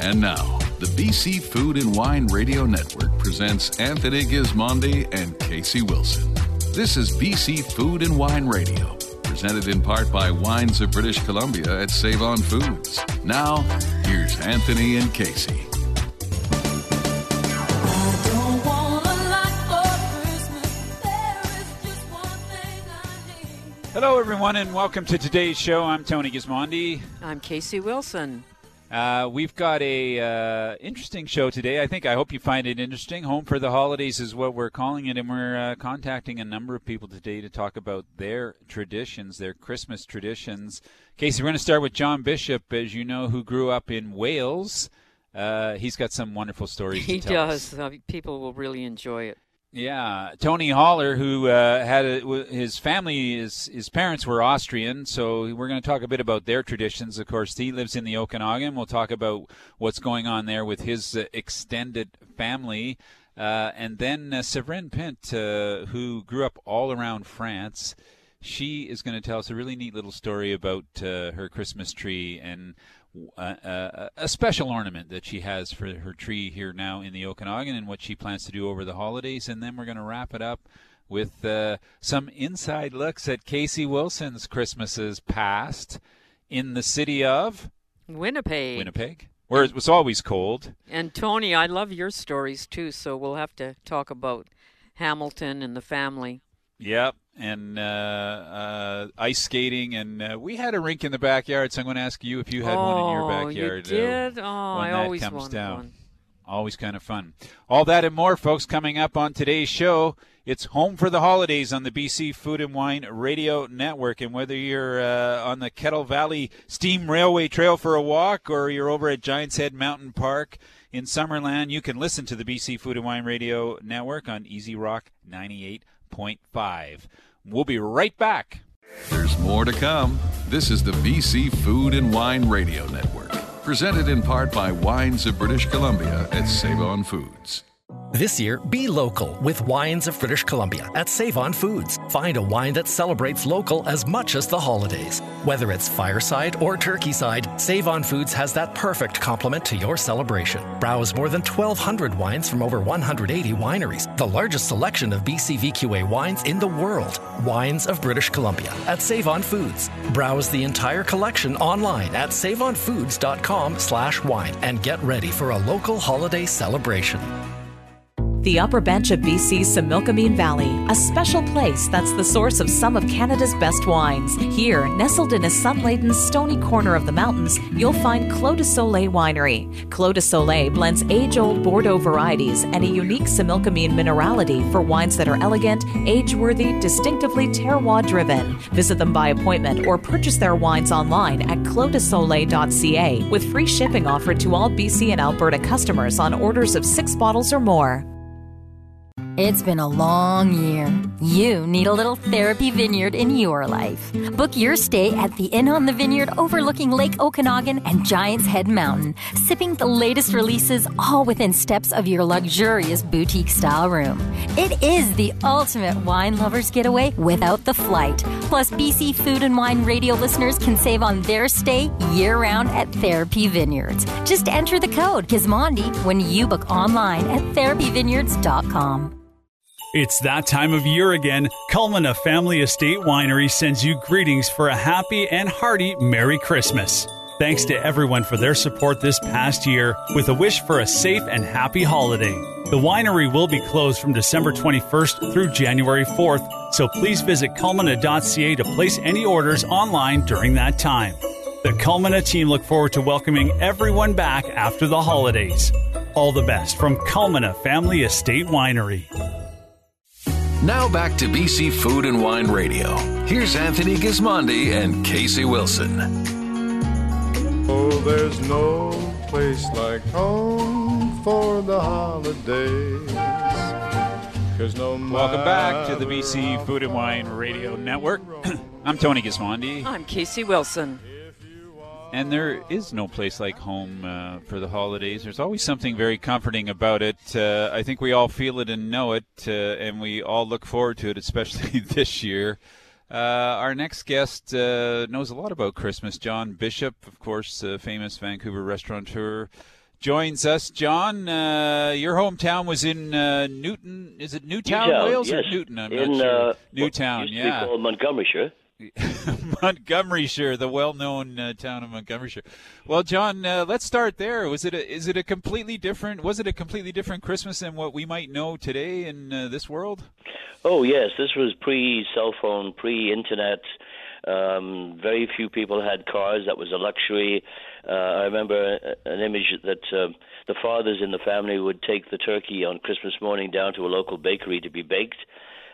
And now, the BC Food and Wine Radio Network presents Anthony Gismondi and Casey Wilson. This is BC Food and Wine Radio, presented in part by Wines of British Columbia at Save On Foods. Now, here's Anthony and Casey. Hello, everyone, and welcome to today's show. I'm Tony Gismondi. I'm Casey Wilson. Uh, we've got a uh, interesting show today. I think I hope you find it interesting. Home for the holidays is what we're calling it, and we're uh, contacting a number of people today to talk about their traditions, their Christmas traditions. Casey, we're going to start with John Bishop, as you know, who grew up in Wales. Uh, he's got some wonderful stories. He does. Uh, people will really enjoy it. Yeah, Tony Holler, who uh, had a, his family, his his parents were Austrian, so we're going to talk a bit about their traditions. Of course, he lives in the Okanagan. We'll talk about what's going on there with his uh, extended family, uh, and then uh, Séverine Pinte, uh, who grew up all around France. She is going to tell us a really neat little story about uh, her Christmas tree and a, a, special ornament that she has for her tree here now in the Okanagan and what she plans to do over the holidays. And then we're going to wrap it up with uh, some inside looks at Casey Wilson's Christmases past in the city of Winnipeg. Winnipeg. Where it was always cold. And Tony, I love your stories too, so we'll have to talk about Hamilton and the family. Yep, and uh, uh, ice skating, and uh, we had a rink in the backyard. So I'm going to ask you if you had oh, one in your backyard. You did? oh, I always comes wanted down. one. Always kind of fun. All that and more, folks, coming up on today's show. It's home for the holidays on the BC Food and Wine Radio Network. And whether you're uh, on the Kettle Valley Steam Railway Trail for a walk or you're over at Giants Head Mountain Park in Summerland, you can listen to the BC Food and Wine Radio Network on Easy Rock 98.5. We'll be right back. There's more to come. This is the BC Food and Wine Radio Network, presented in part by Wines of British Columbia at Save On Foods. This year, be local with Wines of British Columbia at Save On Foods. Find a wine that celebrates local as much as the holidays. Whether it's fireside or turkey side, Save On Foods has that perfect complement to your celebration. Browse more than 1,200 wines from over 180 wineries, the largest selection of BCVQA wines in the world. Wines of British Columbia at Save On Foods. Browse the entire collection online at saveonfoods.com slash wine and get ready for a local holiday celebration. The upper bench of BC's Similkameen Valley, a special place that's the source of some of Canada's best wines. Here, nestled in a sun laden, stony corner of the mountains, you'll find Clos de Soleil Winery. Clos de Soleil blends age old Bordeaux varieties and a unique Similkameen minerality for wines that are elegant, age worthy, distinctively terroir driven. Visit them by appointment or purchase their wines online at closdesoleil.ca with free shipping offered to all BC and Alberta customers on orders of six bottles or more. It's been a long year. You need a little therapy vineyard in your life. Book your stay at the Inn on the Vineyard overlooking Lake Okanagan and Giants Head Mountain, sipping the latest releases all within steps of your luxurious boutique style room. It is the ultimate wine lover's getaway without the flight. Plus, BC Food and Wine radio listeners can save on their stay year round at Therapy Vineyards. Just enter the code Gismondi when you book online at therapyvineyards.com. It's that time of year again. Culmina Family Estate Winery sends you greetings for a happy and hearty Merry Christmas. Thanks to everyone for their support this past year, with a wish for a safe and happy holiday. The winery will be closed from December 21st through January 4th, so please visit culmina.ca to place any orders online during that time. The Culmina team look forward to welcoming everyone back after the holidays. All the best from Culmina Family Estate Winery. Now back to BC Food and Wine Radio. Here's Anthony Gismondi and Casey Wilson. Oh, there's no place like home for the holidays. Cause no Welcome back to the BC Food and Wine Radio Network. I'm Tony Gismondi. I'm Casey Wilson. And there is no place like home uh, for the holidays. There's always something very comforting about it. Uh, I think we all feel it and know it, uh, and we all look forward to it, especially this year. Uh, our next guest uh, knows a lot about Christmas. John Bishop, of course, famous Vancouver restaurateur, joins us. John, uh, your hometown was in uh, Newton. Is it Newtown, Newtown, Wales, yes. or Newton? I'm in not sure. uh, Newtown, what used to yeah. Montgomeryshire. Montgomeryshire, the well-known uh, town of Montgomeryshire. Well, John, uh, let's start there. Was it a, is it a completely different? Was it a completely different Christmas than what we might know today in uh, this world? Oh yes, this was pre-cell phone, pre-internet. Um, very few people had cars. That was a luxury. Uh, I remember an image that uh, the fathers in the family would take the turkey on Christmas morning down to a local bakery to be baked.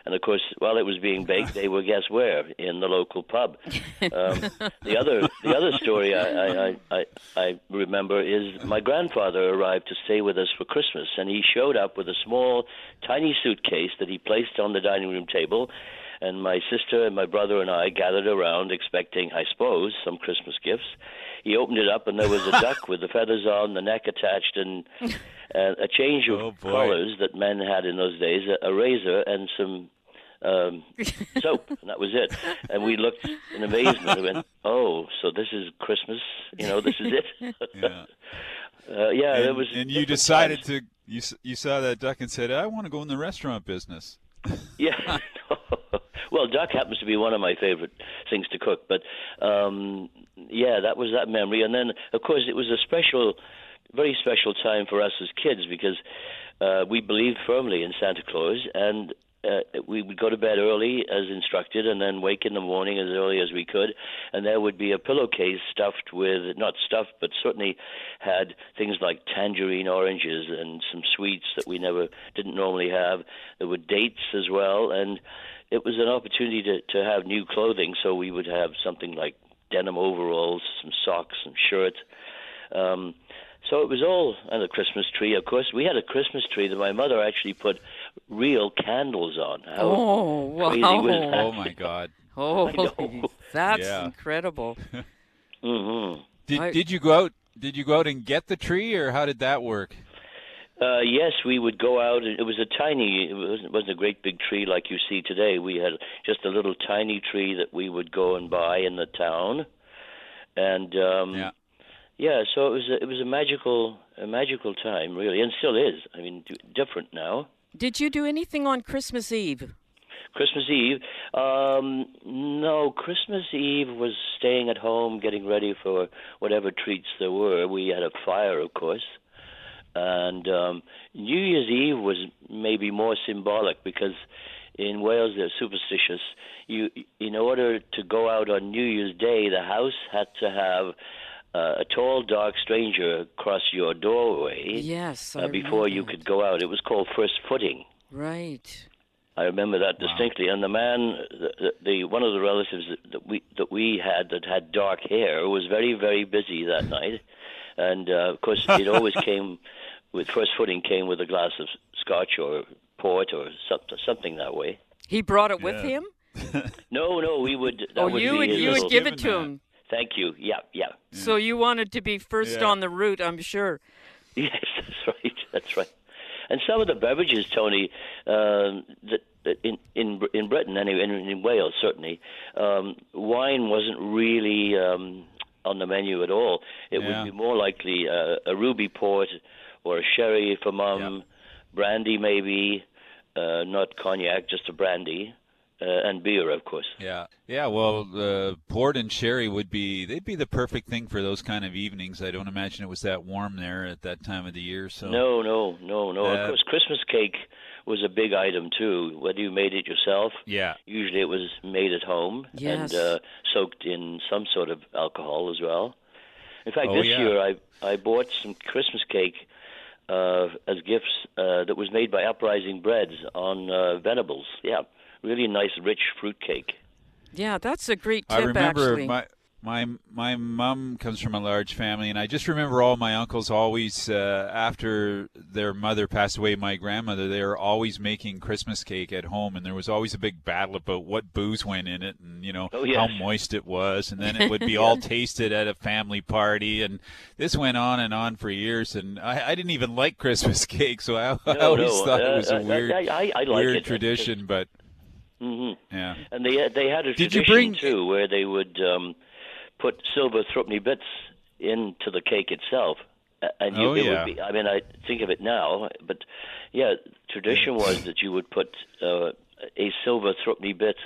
And of course, while it was being baked, they were guess where in the local pub. Um, the other the other story I, I, I, I remember is my grandfather arrived to stay with us for Christmas, and he showed up with a small, tiny suitcase that he placed on the dining room table. And my sister and my brother and I gathered around, expecting, I suppose, some Christmas gifts. He opened it up, and there was a duck with the feathers on, the neck attached, and uh, a change of Oh, colors that men had in those days, a, a razor and some um, soap, and that was it. And we looked in amazement and went, "Oh, so this is Christmas? You know, this is it." Yeah. uh, yeah, and, it was. and you decided times. to you you saw that duck and said, "I want to go in the restaurant business." Yeah. well, duck happens to be one of my favorite things to cook, but um, yeah, that was that memory. And then, of course, it was a special, very special time for us as kids because uh, we believed firmly in Santa Claus, and uh, we would go to bed early as instructed, and then wake in the morning as early as we could, and there would be a pillowcase stuffed with not stuffed, but certainly had things like tangerine oranges and some sweets that we never didn't normally have. There were dates as well, and it was an opportunity to to have new clothing. So we would have something like denim overalls, some socks, some shirts. Um, so it was all on the Christmas tree. Of course, we had a Christmas tree that my mother actually put real candles on. How Oh, crazy wow. was that? Oh my God! Oh, that's Yeah. incredible. hmm Did I- did you go out? Did you go out and get the tree, or how did that work? Uh, yes, we would go out. and It was a tiny. It wasn't, wasn't a great big tree like you see today. We had just a little tiny tree that we would go and buy in the town, and um, Yeah. yeah. So it was a, it was a magical a magical time, really, and still is. I mean, different now. Did you do anything on Christmas Eve? Christmas Eve. Um, no, Christmas Eve was staying at home, getting ready for whatever treats there were. We had a fire, of course. And um, New Year's Eve was maybe more symbolic because in Wales they're superstitious. You, in order to go out on New Year's Day, the house had to have uh, a tall, dark stranger cross your doorway Yes, I uh, before you that. could go out. It was called first footing. Right. I remember that distinctly. And the man, the, the, the one of the relatives that, that we that we had that had dark hair was very very busy that night, and uh, of course it always came with first footing came with a glass of scotch or port or something something that way. He brought it with him? No, no, we would. That oh, would you be would you would give it to that. him. Thank you. Yeah, yeah. So you wanted to be first Yeah. on the route, I'm sure. Yes, that's right. That's right. And some of the beverages, Tony, um, that, that in in in Britain anyway, in, in Wales certainly, um, wine wasn't really um, on the menu at all. It Yeah. would be more likely uh, a ruby port or a sherry for mum, brandy maybe, uh, not cognac, just a brandy, uh, and beer, of course. Yeah, yeah. Well, uh, port and sherry would be they'd be the perfect thing for those kind of evenings. I don't imagine it was that warm there at that time of the year. So No, no, no, no. Uh, of course, Christmas cake was a big item too. Whether you made it yourself, yeah, Usually it was made at home Yes. and uh, soaked in some sort of alcohol as well. In fact, Oh, this yeah. year I I bought some Christmas cake uh, as gifts uh, that was made by Uprising Breads on uh, Venables. Yeah, really nice, rich fruit cake. Yeah, that's a great tip, I remember actually. my my my mom comes from a large family, and I just remember all my uncles always uh, after their mother passed away, my grandmother, they were always making Christmas cake at home, and there was always a big battle about what booze went in it, and you know Oh, yes. how moist it was, and then it would be all tasted at a family party, and this went on and on for years, and I, I didn't even like Christmas cake, so I, I always no, thought it uh, was a uh, weird I, I, I like weird it. tradition, but hmm yeah. And they they had a Did tradition bring- too, where they would um, put silver threepenny bits into the cake itself, and you, Oh, it yeah. would be. I mean, I think of it now, but yeah, tradition was that you would put uh, a silver threepenny bit,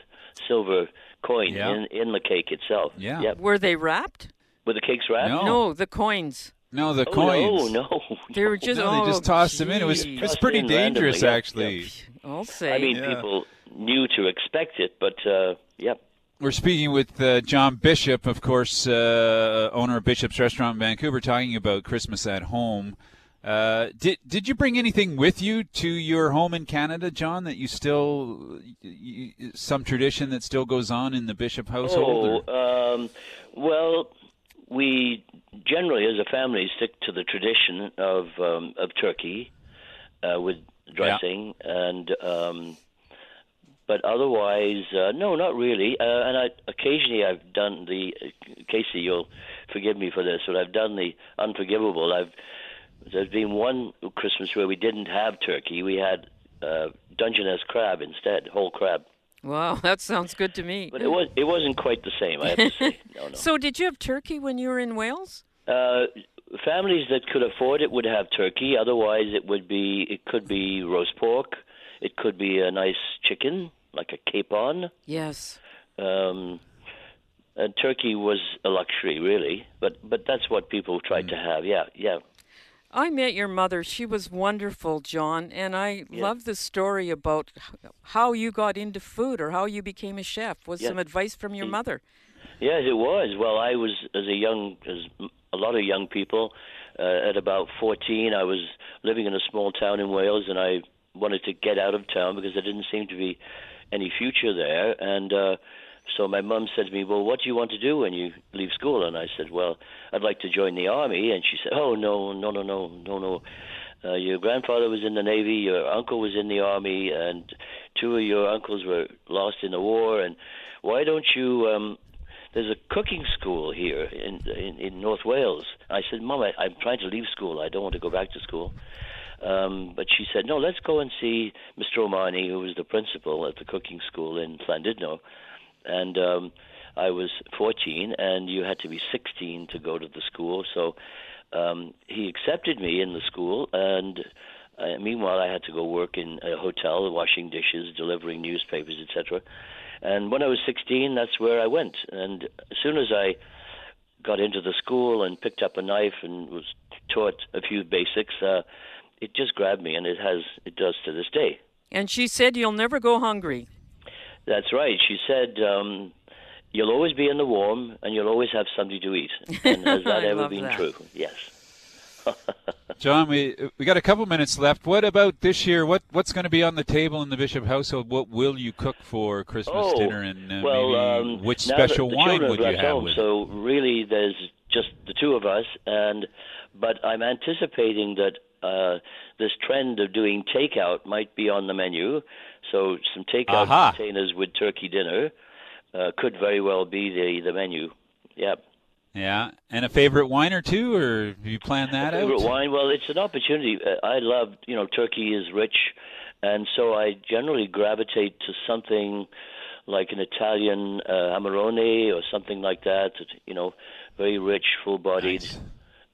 silver coin Yeah. in in the cake itself. Yeah. Yep. Were they wrapped? Were the cakes wrapped? No. No, the coins. No, the Oh, coins. No, no. They were just. No, oh, they just tossed them in. It was gee. it was pretty in randomly, dangerous, yeah, actually. I'll say. I mean, Yeah. people knew to expect it, but uh, yep. We're speaking with uh, John Bishop, of course, uh, owner of Bishop's Restaurant in Vancouver, talking about Christmas at home. Uh, did did you bring anything with you to your home in Canada, John? That you still you, some tradition that still goes on in the Bishop household? Oh, um, well, we generally, as a family, stick to the tradition of um, of turkey uh, with dressing, and um, but otherwise, uh, no, not really. Uh, and I occasionally I've done the Casey. You'll forgive me for this, but I've done the unforgivable. I've there's been one Christmas where we didn't have turkey. We had uh, Dungeness crab instead, whole crab. wow, that sounds good to me. But it was it wasn't quite the same. I have to say. No, no. So, did you have turkey when you were in Wales? Uh, families that could afford it would have turkey. Otherwise, it would be it could be roast pork. It could be a nice chicken, like a capon. Yes. Um, and turkey was a luxury, really. But but that's what people tried Mm. to have. Yeah, yeah. I met your mother. She was wonderful, John, and I love the story about how you got into food or how you became a chef. Was Yeah. some advice from your mother? Yes, it was. Well, I was as a young as a lot of young people. Uh, at about 14, I was living in a small town in Wales, and I wanted to get out of town because there didn't seem to be any future there. And uh, so my mum said to me, "Well, what do you want to do when you leave school?" And I said, "Well, I'd like to join the army." And she said, "Oh no, no, no, no, no, no." Uh, your grandfather was in the navy. Your uncle was in the army, and two of your uncles were lost in the war. And why don't you um, there's a cooking school here in in, in North Wales. I said, Mom, I, I'm trying to leave school. I don't want to go back to school. Um, but she said, No, let's go and see Mr. Omani, who was the principal at the cooking school in Llandudno. And um, I was 14, and you had to be 16 to go to the school. So um, he accepted me in the school, and uh, meanwhile, I had to go work in a hotel, washing dishes, delivering newspapers, etc. And when I was 16, that's where I went. And as soon as I got into the school and picked up a knife and was taught a few basics, uh, it just grabbed me, and it has, it does to this day. And she said, You'll never go hungry. That's right. She said, um, "You'll always be in the warm, and you'll always have something to eat." And has that ever been that. true? Yes. John, we we got a couple minutes left. What about this year? What what's going to be on the table in the Bishop household? What will you cook for Christmas oh, dinner? And uh, well, maybe um, which special wine would you have home, with it? So really, there's just the two of us, and but I'm anticipating that uh, this trend of doing takeout might be on the menu. So some takeout Aha. containers with turkey dinner uh, could very well be the the menu. Yep. Yeah, and a favorite wine or two, or have you planned that favorite out? wine? Well, it's an opportunity. Uh, I love, you know, turkey is rich, and so I generally gravitate to something like an Italian uh, Amarone or something like that. that, You know, very rich, full-bodied, Nice.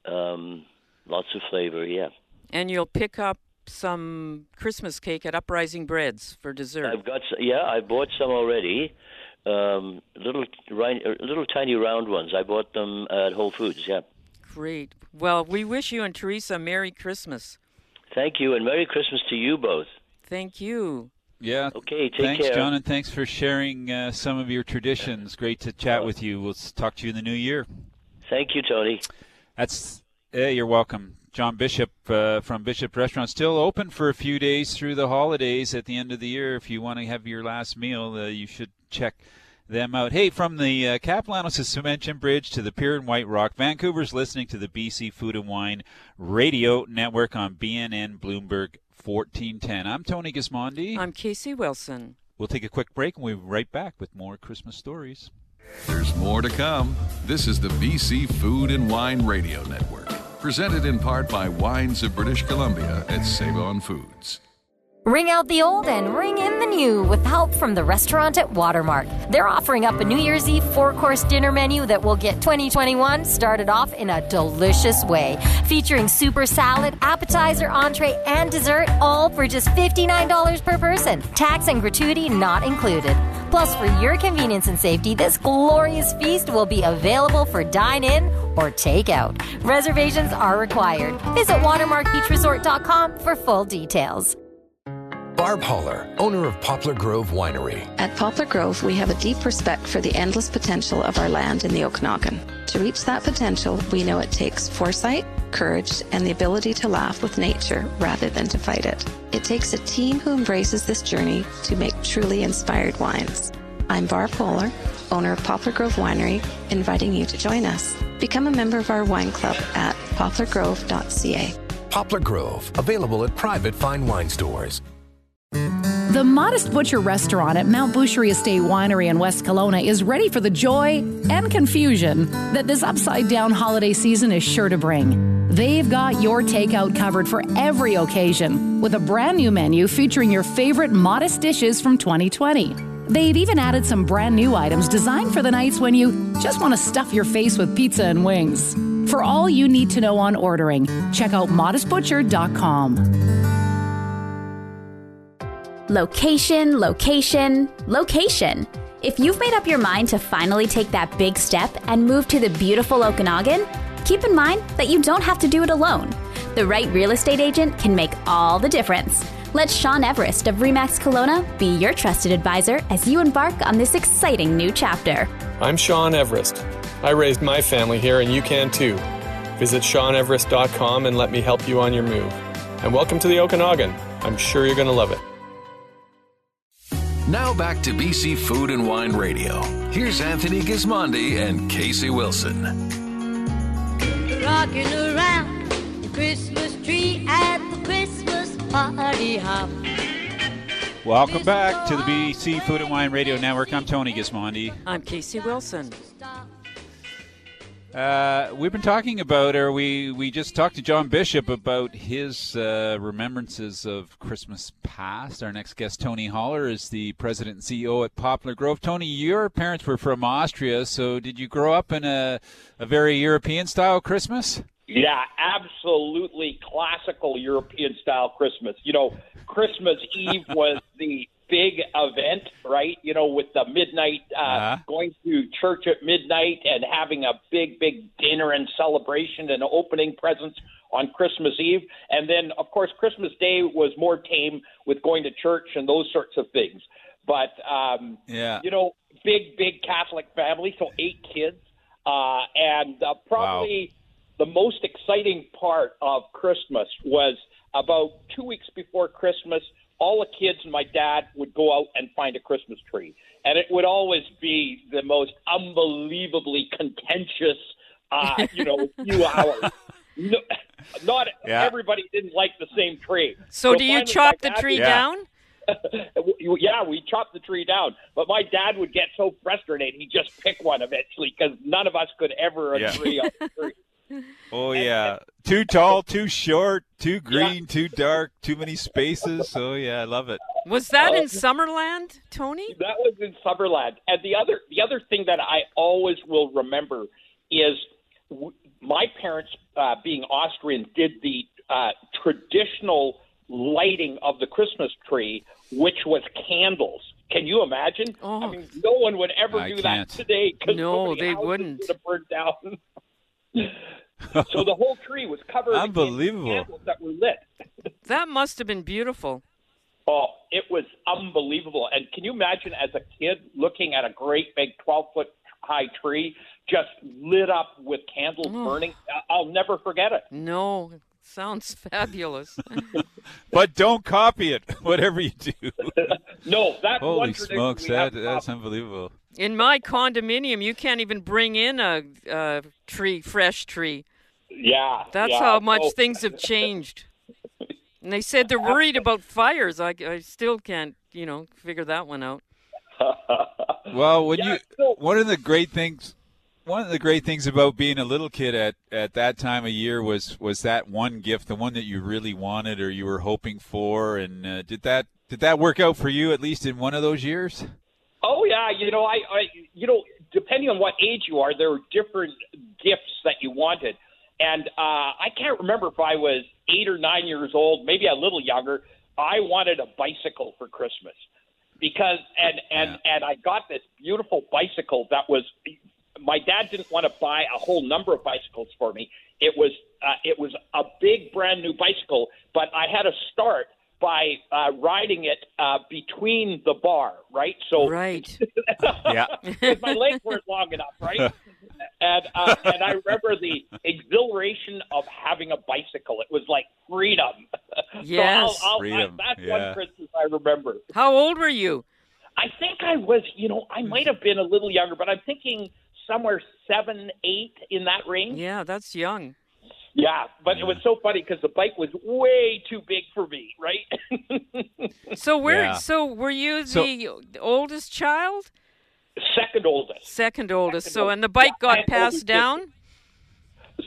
um, lots of flavor. Yeah, And you'll pick up some Christmas cake at Uprising Breads for dessert. I've got. s- Yeah, I bought some already. Um, little, uh, little tiny round ones. I bought them at Whole Foods. Yeah. Great. Well, we wish you and Teresa a Merry Christmas. Thank you, and Merry Christmas to you both. Thank you. Yeah. Okay, take Thanks, care. John, and thanks for sharing uh, some of your traditions. Great to chat with you. We'll talk to you in the new year. Thank you, Tony. That's yeah, you're welcome. John Bishop uh, from Bishop Restaurant still open for a few days through the holidays at the end of the year. If you want to have your last meal, uh, you should check them out. Hey, from the uh, Capilanos Suspension Bridge to the Pier in White Rock, Vancouver's listening to the BC Food and Wine Radio Network on BNN Bloomberg 1410. I'm Tony Gismondi. I'm Casey Wilson. We'll take a quick break and we'll be right back with more Christmas stories. There's more to come. This is the BC Food and Wine Radio Network, presented in part by Wines of British Columbia at Save On Foods. Ring out the old and ring in the new with help from the restaurant at Watermark. They're offering up a New Year's Eve four course dinner menu that will get 2021 started off in a delicious way, featuring super salad, appetizer, entree, and dessert, all for just $59 per person. Tax and gratuity not included. Plus, for your convenience and safety, this glorious feast will be available for dine in or take out. Reservations are required. Visit watermarkbeachresort.com for full details. Barb Holler, owner of Poplar Grove Winery. At Poplar Grove, we have a deep respect for the endless potential of our land in the Okanagan. To reach that potential, we know it takes foresight, courage, and the ability to laugh with nature rather than to fight it. It takes a team who embraces this journey to make truly inspired wines. I'm Barb Holler, owner of Poplar Grove Winery, inviting you to join us. Become a member of our wine club at poplargrove.ca. Poplar Grove, available at private fine wine stores. The Modest Butcher restaurant at Mount Boucherie Estate Winery in West Kelowna is ready for the joy and confusion that this upside down holiday season is sure to bring. They've got your takeout covered for every occasion with a brand new menu featuring your favorite modest dishes from 2020. They've even added some brand new items designed for the nights when you just want to stuff your face with pizza and wings. For all you need to know on ordering, check out modestbutcher.com. Location, location, location. If you've made up your mind to finally take that big step and move to the beautiful Okanagan, keep in mind that you don't have to do it alone. The right real estate agent can make all the difference. Let Sean Everest of Remax Kelowna be your trusted advisor as you embark on this exciting new chapter. I'm Sean Everest. I raised my family here and you can too. Visit SeanEverest.com and let me help you on your move. And welcome to the Okanagan. I'm sure you're going to love it. Now back to BC Food and Wine Radio. Here's Anthony Gismondi and Casey Wilson. Rocking around the Christmas tree at the Christmas party hop. Welcome back to the BC Food and Wine Radio Network. I'm Tony Gismondi. I'm Casey Wilson. Uh, we've been talking about, or we, we just talked to John Bishop about his uh, remembrances of Christmas past. Our next guest, Tony Holler, is the president and CEO at Poplar Grove. Tony, your parents were from Austria, so did you grow up in a, a very European style Christmas? Yeah, absolutely classical European style Christmas. You know, Christmas Eve was the big event, right? You know, with the midnight, uh, uh-huh. going to church at midnight and having a big, big dinner and celebration and opening presents on Christmas Eve. And then, of course, Christmas Day was more tame with going to church and those sorts of things. But, um, yeah. you know, big, big Catholic family, so eight kids. Uh, and uh, probably wow. the most exciting part of Christmas was about two weeks before Christmas all the kids and my dad would go out and find a Christmas tree. And it would always be the most unbelievably contentious, uh, you know, few hours. No, not yeah. everybody didn't like the same tree. So, so do you chop the tree yeah. down? yeah, we chopped the tree down. But my dad would get so frustrated, he'd just pick one eventually because none of us could ever agree yeah. on the tree. Oh yeah, too tall, too short, too green, yeah. too dark, too many spaces. Oh yeah, I love it. Was that in Summerland, Tony? That was in Summerland. And the other the other thing that I always will remember is w- my parents, uh, being Austrian, did the uh, traditional lighting of the Christmas tree, which was candles. Can you imagine? Oh. I mean, no one would ever I do can't. that today. No, they wouldn't. Would have burned down. so the whole tree was covered Unbelievable. in candles that were lit. that must have been beautiful. Oh, it was unbelievable. And can you imagine as a kid looking at a great big 12 foot high tree just lit up with candles oh. burning? I'll never forget it. No, sounds fabulous. but don't copy it, whatever you do. no, that's Holy smokes, that, that's unbelievable. In my condominium, you can't even bring in a, a tree, fresh tree. Yeah. That's yeah. how much oh. things have changed. And they said they're worried about fires. I, I still can't, you know, figure that one out. well, when yeah, you so, one of the great things one of the great things about being a little kid at, at that time of year was was that one gift, the one that you really wanted or you were hoping for, and uh, did that did that work out for you at least in one of those years? Oh yeah, you know, I, I you know, depending on what age you are, there were different gifts that you wanted, and uh, I can't remember if I was eight or nine years old, maybe a little younger. I wanted a bicycle for Christmas because and and yeah. and I got this beautiful bicycle that was my dad didn't want to buy a whole number of bicycles for me. It was uh, it was a big brand new bicycle, but I had to start by uh, riding it uh, between the bar, right? So right, yeah, my legs weren't long enough, right? and uh, and I remember the exhilaration of having a bicycle. It was like freedom. Yes, so I'll, I'll, freedom. I, that's yeah. one Christmas I remember. How old were you? I think I was, you know, I might have been a little younger, but I'm thinking somewhere seven, eight in that range. Yeah, that's young. Yeah, but yeah. it was so funny because the bike was way too big for me, right? so where? Yeah. So were you the so, oldest child? Second oldest. Second oldest. Second so, oldest. and the bike yeah, got passed down.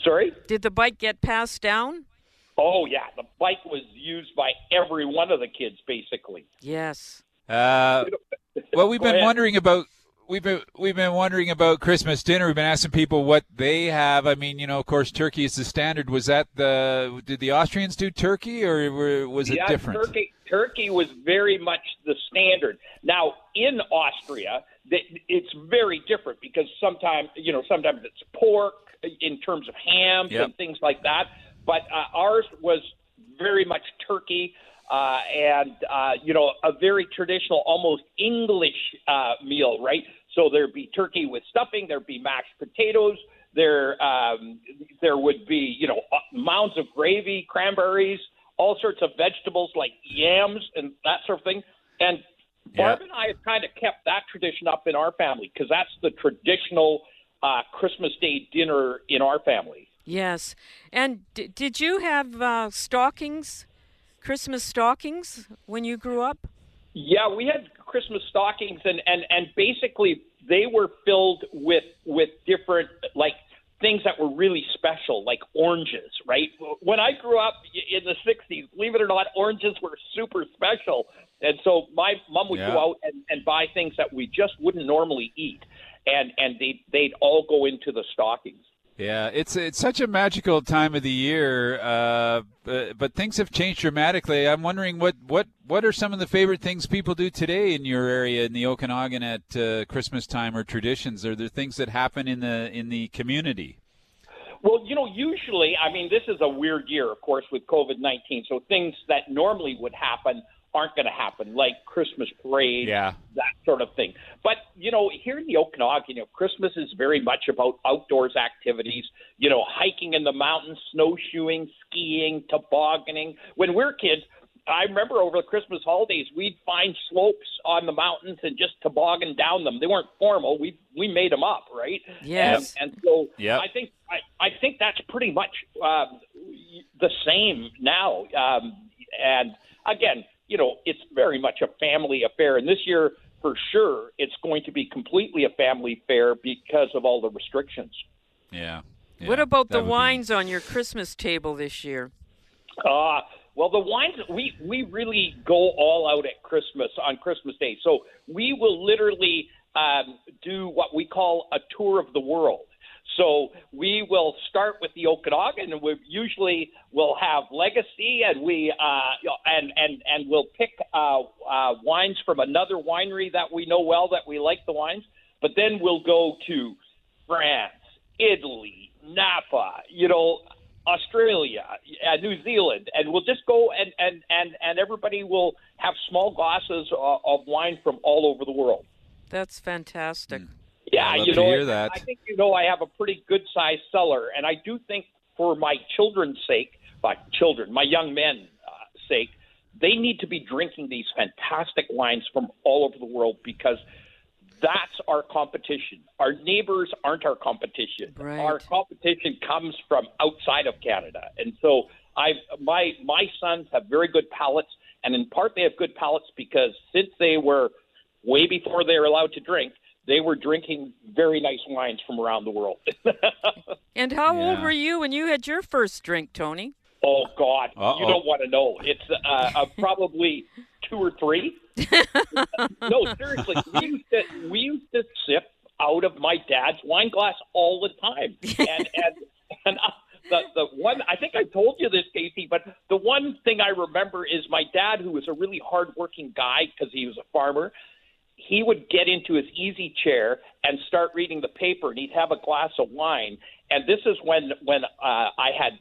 Sorry. Did the bike get passed down? Oh yeah, the bike was used by every one of the kids, basically. Yes. Uh, well, we've been ahead. wondering about we've been we've been wondering about Christmas dinner. We've been asking people what they have. I mean, you know, of course, turkey is the standard. Was that the did the Austrians do turkey, or was it yeah, different? Turkey turkey was very much the standard. Now in Austria, it's very different because sometimes you know sometimes it's pork in terms of hams yep. and things like that. But uh, ours was very much turkey. Uh, and uh, you know a very traditional, almost English uh, meal, right? So there'd be turkey with stuffing, there'd be mashed potatoes, there um, there would be you know mounds of gravy, cranberries, all sorts of vegetables like yams and that sort of thing. And Barb and I have kind of kept that tradition up in our family because that's the traditional uh, Christmas Day dinner in our family. Yes. And d- did you have uh, stockings, Christmas stockings, when you grew up? Yeah, we had Christmas stockings, and and and basically they were filled with with different like things that were really special, like oranges, right? When I grew up in the 60s, believe it or not, oranges were super special. And so my mom would yeah. go out and, and buy things that we just wouldn't normally eat. And, and they, they'd all go into the stockings. Yeah, it's it's such a magical time of the year, uh, but, but things have changed dramatically. I'm wondering what, what, what are some of the favorite things people do today in your area in the Okanagan at uh, Christmas time or traditions? Are there things that happen in the in the community? Well, you know, usually, I mean, this is a weird year, of course, with COVID 19. So things that normally would happen aren't going to happen, like Christmas parade, yeah. that sort of thing. But you know, here in the Okanagan, you know, Christmas is very much about outdoors activities. You know, hiking in the mountains, snowshoeing, skiing, tobogganing. When we're kids, I remember over the Christmas holidays, we'd find slopes on the mountains and just toboggan down them. They weren't formal; we we made them up, right? Yes. And, and so yep. I think I, I think that's pretty much uh, the same now. Um, and again, you know, it's very much a family affair. And this year, for sure, it's going to be completely a family affair because of all the restrictions. Yeah. yeah what about the be- wines on your Christmas table this year? Uh, well, the wines we we really go all out at Christmas on Christmas Day. So we will literally um, do what we call a tour of the world. So we will start with the Okanagan, and we usually will have legacy, and we uh, and and and we'll pick uh, uh, wines from another winery that we know well that we like the wines. But then we'll go to France, Italy, Napa, you know, Australia, uh, New Zealand, and we'll just go and and and and everybody will have small glasses uh, of wine from all over the world. That's fantastic. Mm. Yeah, you to know, hear that. I think you know I have a pretty good sized cellar, and I do think for my children's sake, my children, my young men' uh, sake, they need to be drinking these fantastic wines from all over the world because that's our competition. Our neighbors aren't our competition. Right. Our competition comes from outside of Canada, and so I my my sons have very good palates, and in part they have good palates because since they were way before they were allowed to drink, they were drinking very nice wines from around the world. And how old were you when you had your first drink, Tony? oh God, Uh-oh. you don't want to know. It's uh, uh, probably two or three. no, seriously, we used to we used to sip out of my dad's wine glass all the time, and and and. Uh, the, the one I think I told you this, Casey, but the one thing I remember is my dad, who was a really hardworking guy because he was a farmer. He would get into his easy chair and start reading the paper, and he'd have a glass of wine. And this is when when uh, I had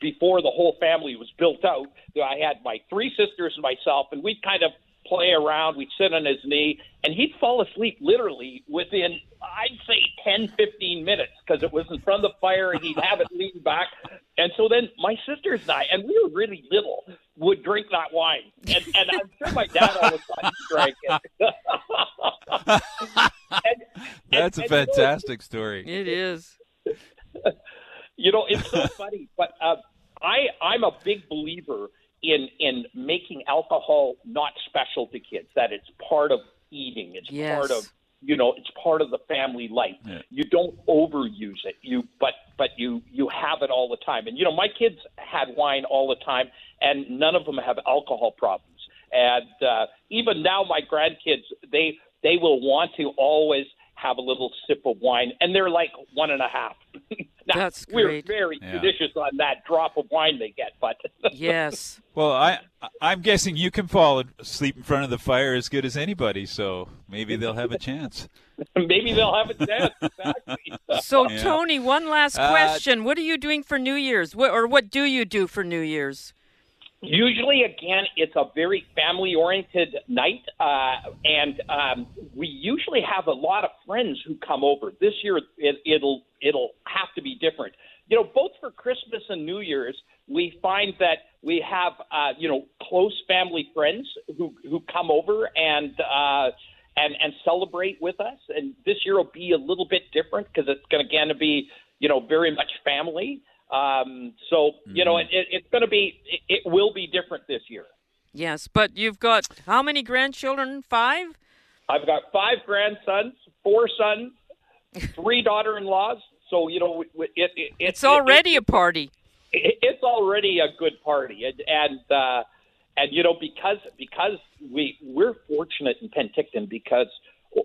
before the whole family was built out. I had my three sisters and myself, and we'd kind of play around. We'd sit on his knee, and he'd fall asleep literally within, I'd say, 10, 15 minutes because it was in front of the fire, and he'd have it lean back. And so then my sisters and I, and we were really little, would drink that wine. And, and I'm sure my dad all the time drank it. That's a and you know, fantastic story. It is. you know, it's so funny, but uh, I I'm a big believer in in making alcohol not special to kids. That it's part of eating. It's Yes. part of you know it's part of the family life. You don't overuse it. You but but you you have it all the time. And you know, my kids had wine all the time, and none of them have alcohol problems. And uh, even now, my grandkids they they will want to always have a little sip of wine, and they're like one and a half. now, That's we're very Yeah. judicious on that drop of wine they get, but Yes. Well, I I'm guessing you can fall asleep in front of the fire as good as anybody, so maybe they'll have a chance. maybe they'll have a chance. Exactly. So, Yeah. Tony, one last Uh, question. what are you doing for New Year's? What, or what do you do for New Year's? Usually, again, it's a very family-oriented night, uh, and um, we usually have a lot of friends who come over. This year, it, it'll it'll have to be different. You know, both for Christmas and New Year's, we find that we have uh, you know close family friends who who come over and. Uh, and, and celebrate with us. And this year will be a little bit different because it's going to again to be, you know, very much family. Um, so you know, it, it, it's going to be, it, it will be different this year. Yes, but you've got how many grandchildren? Five? I've got five grandsons, four sons, three daughter-in-laws. So you know, it, it, it, It's already a party. it, it's already a good party, and and uh, and you know because because we we're fortunate in Penticton because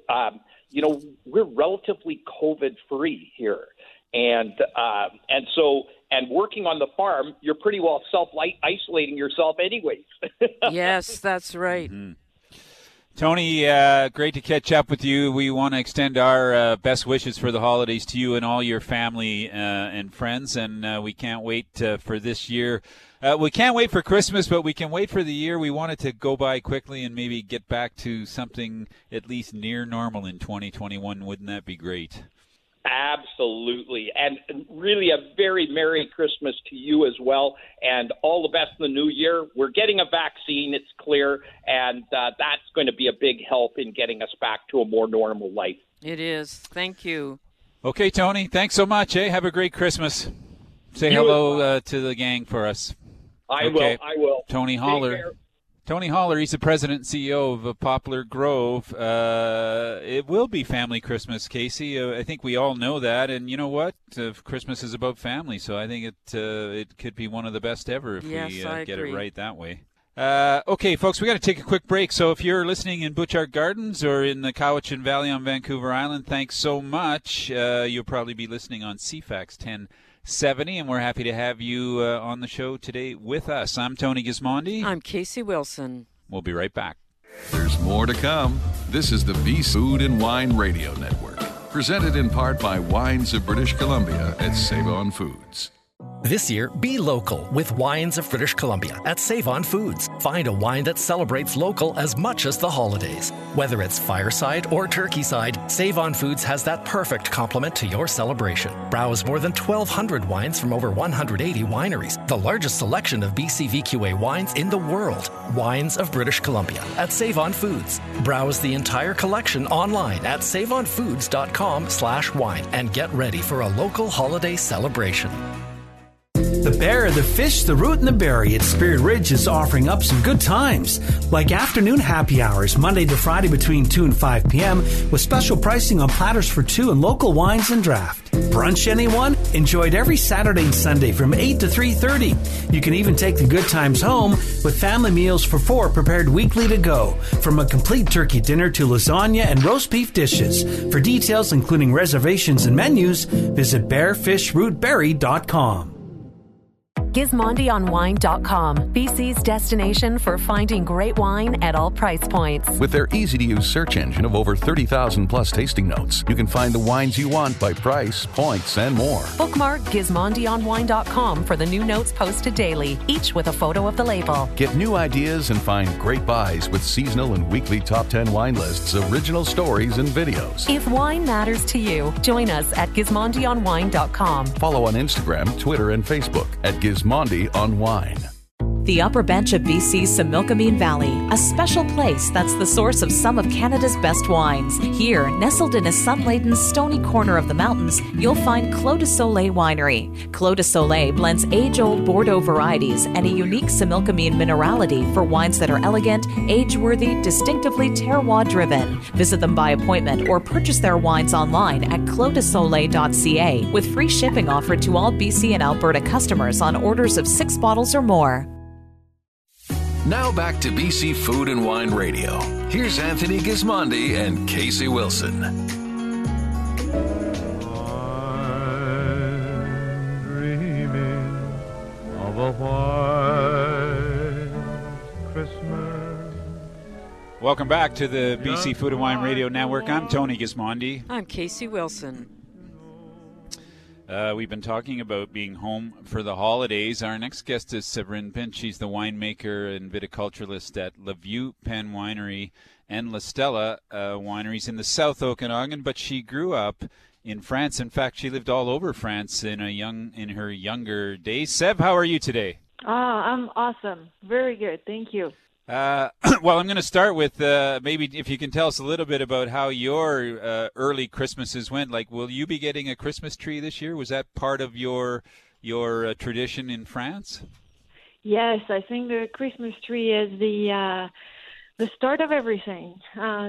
um, you know we're relatively COVID free here, and uh, and so and working on the farm, you're pretty well self isolating yourself anyways. yes, that's right. Mm-hmm. Tony, uh, great to catch up with you. We want to extend our uh, best wishes for the holidays to you and all your family uh, and friends, and uh, we can't wait uh, for this year. Uh, we can't wait for Christmas, but we can wait for the year. We want it to go by quickly and maybe get back to something at least near normal in 2021. Wouldn't that be great? Absolutely. And really a very Merry Christmas to you as well. And all the best in the new year. We're getting a vaccine, it's clear. And uh, that's going to be a big help in getting us back to a more normal life. It is. Thank you. Okay, Tony, thanks so much. Eh? Have a great Christmas. Say You hello uh, to the gang for us. I Okay. will. I will. Tony Take Holler. Tony Holler, he's the president and CEO of uh, Poplar Grove. Uh, it will be family Christmas, Casey. Uh, I think we all know that, and you know what? Uh, Christmas is about family, so I think it uh, it could be one of the best ever if Yes, we uh, get agree. it right that way. Uh, okay, folks, we got to take a quick break. So if you're listening in Butchart Gardens or in the Cowichan Valley on Vancouver Island, thanks so much. Uh, you'll probably be listening on CFAX 1070, and we're happy to have you uh, on the show today with us. I'm Tony Gismondi. I'm Casey Wilson. We'll be right back. There's more to come. This is the BC Food and Wine Radio Network, presented in part by Wines of British Columbia at Save On Foods. This year, be local with Wines of British Columbia at Save On Foods. Find a wine that celebrates local as much as the holidays. Whether it's fireside or turkey side, Save On Foods has that perfect complement to your celebration. Browse more than 1,200 wines from over 180 wineries, the largest selection of BCVQA wines in the world. Wines of British Columbia at Save On Foods. Browse the entire collection online at saveonfoods.com slash wine and get ready for a local holiday celebration. The bear, the fish, the root, and the berry at Spirit Ridge is offering up some good times, like afternoon happy hours Monday to Friday between 2 and 5 p.m. with special pricing on platters for two and local wines and draft. Brunch anyone? Enjoyed every Saturday and Sunday from 8 to 3:30. You can even take the good times home with family meals for four prepared weekly to go, from a complete turkey dinner to lasagna and roast beef dishes. For details including reservations and menus, visit bearfishrootberry.com. GismondiOnWine.com, BC's destination for finding great wine at all price points. With their easy to use search engine of over 30,000 plus tasting notes, you can find the wines you want by price, points, and more. Bookmark GismondiOnWine.com for the new notes posted daily, each with a photo of the label. Get new ideas and find great buys with seasonal and weekly top 10 wine lists, original stories, and videos. If wine matters to you, join us at GismondiOnWine.com. Follow on Instagram, Twitter, and Facebook at Gismondi on Wine. The upper bench of BC's Similkameen Valley, a special place that's the source of some of Canada's best wines. Here, nestled in a sun laden, stony corner of the mountains, you'll find Clos de Soleil Winery. Clos de Soleil blends age old Bordeaux varieties and a unique Similkameen minerality for wines that are elegant, age worthy, distinctively terroir driven. Visit them by appointment or purchase their wines online at closdesoleil.ca with free shipping offered to all BC and Alberta customers on orders of six bottles or more. Now back to BC Food and Wine Radio. Here's Anthony Gismondi and Casey Wilson. dreaming of a white Christmas. Welcome back to the BC Food and Wine Radio Network. I'm Tony Gismondi. I'm Casey Wilson. Uh, we've been talking about being home for the holidays. Our next guest is Séverine Pinte. She's the winemaker and viticulturalist at Le Vieux Pin Winery and La Stella uh, wineries in the South Okanagan. But she grew up in France. In fact, she lived all over France in a young in her younger days. Sev, how are you today? Ah, I'm awesome. Very good. Thank you. Uh, well, I'm going to start with uh, maybe if you can tell us a little bit about how your uh, early Christmases went. Like, will you be getting a Christmas tree this year? Was that part of your your uh, tradition in France? Yes, I think the Christmas tree is the uh, the start of everything.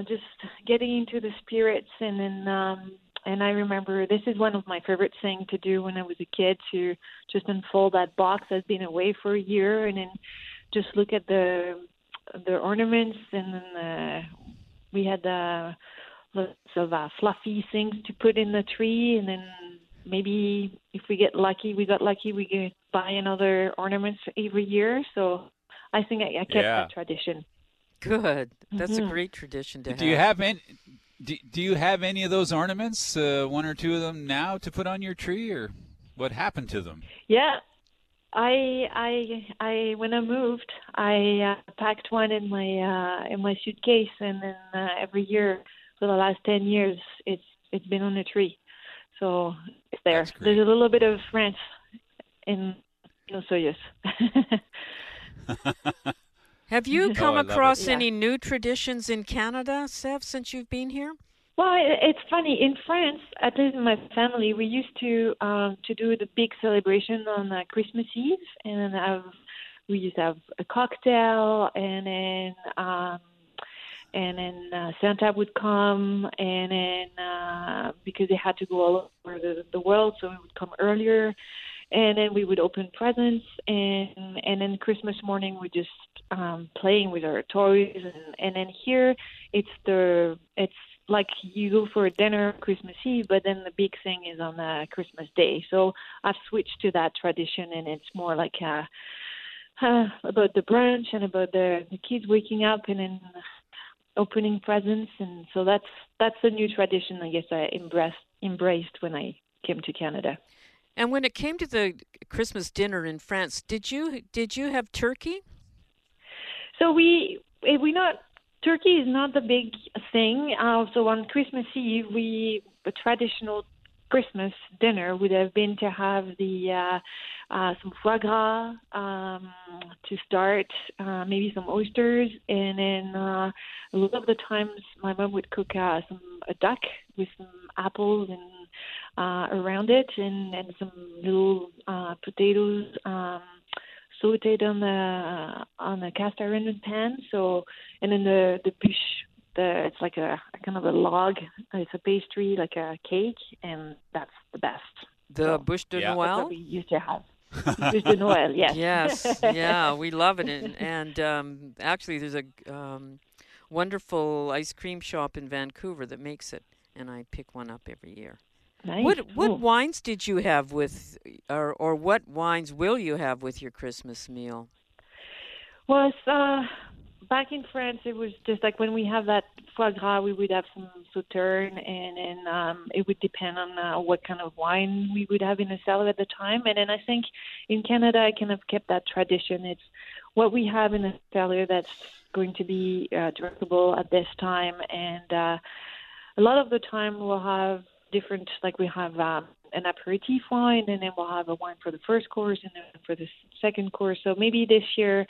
Just getting into the spirits, and then um, and I remember this is one of my favorite things to do when I was a kid to just unfold that box that's been away for a year, and then just look at the the ornaments, and then uh, we had uh, lots of uh, fluffy things to put in the tree, and then maybe if we get lucky, we got lucky, we could buy another ornaments every year. So I think I, I kept Yeah. that tradition. Good. That's a Mhm. great tradition to have. Do you have any? Do, do you have any of those ornaments? Uh, one or two of them now to put on your tree, or what happened to them? Yeah, I I I when I moved, I uh, packed one in my uh, in my suitcase, and then uh, every year for the last ten years, it's it's been on a tree, so it's there. There's a little bit of France in Osoyoos. Have you Oh, come I love it. across Yeah. any new traditions in Canada, Sev, since you've been here? Well, it- it's funny. In France, at least in my family, we used to um, to do the big celebration on uh, Christmas Eve, and then have we used to have a cocktail, and then um, and then uh, Santa would come, and then uh, because they had to go all over the, the world, so he would come earlier, and then we would open presents, and and then Christmas morning we just um, playing with our toys, and and then here it's the it's like you go for a dinner Christmas Eve, but then the big thing is on uh, Christmas Day. So I've switched to that tradition, and it's more like uh, uh, about the brunch and about the, the kids waking up and then opening presents, and so that's that's a new tradition. I guess I embraced embraced when I came to Canada. And when it came to the Christmas dinner in France, did you did you have turkey? So we eh, we not turkey is not the big thing. Uh, so on Christmas Eve, we a traditional Christmas dinner would have been to have the uh, uh, some foie gras um, to start, uh, maybe some oysters, and then uh, a lot of the times my mom would cook uh, some a duck with some apples and uh, around it, and and some little uh, potatoes. Um, sauteed on the on a cast iron pan. So, and then the the bûche, the it's like a, a kind of a log. It's a pastry, like a cake, and that's the best. The so, bûche de That's Noël. what we used to have. bûche de Noël, yes. Yes, yeah, we love it, and, and um, actually, there's a um, wonderful ice cream shop in Vancouver that makes it, and I pick one up every year. Nice. What what Cool. wines did you have with, or or what wines will you have with your Christmas meal? was uh back in France it was just like when we have that foie gras we would have some sauterne and and um it would depend on uh, what kind of wine we would have in the cellar at the time and then I think in Canada I kind of kept that tradition it's what we have in the cellar that's going to be uh, drinkable at this time and uh a lot of the time we'll have different like we have um an aperitif wine and then we'll have a wine for the first course and then for the second course so maybe this year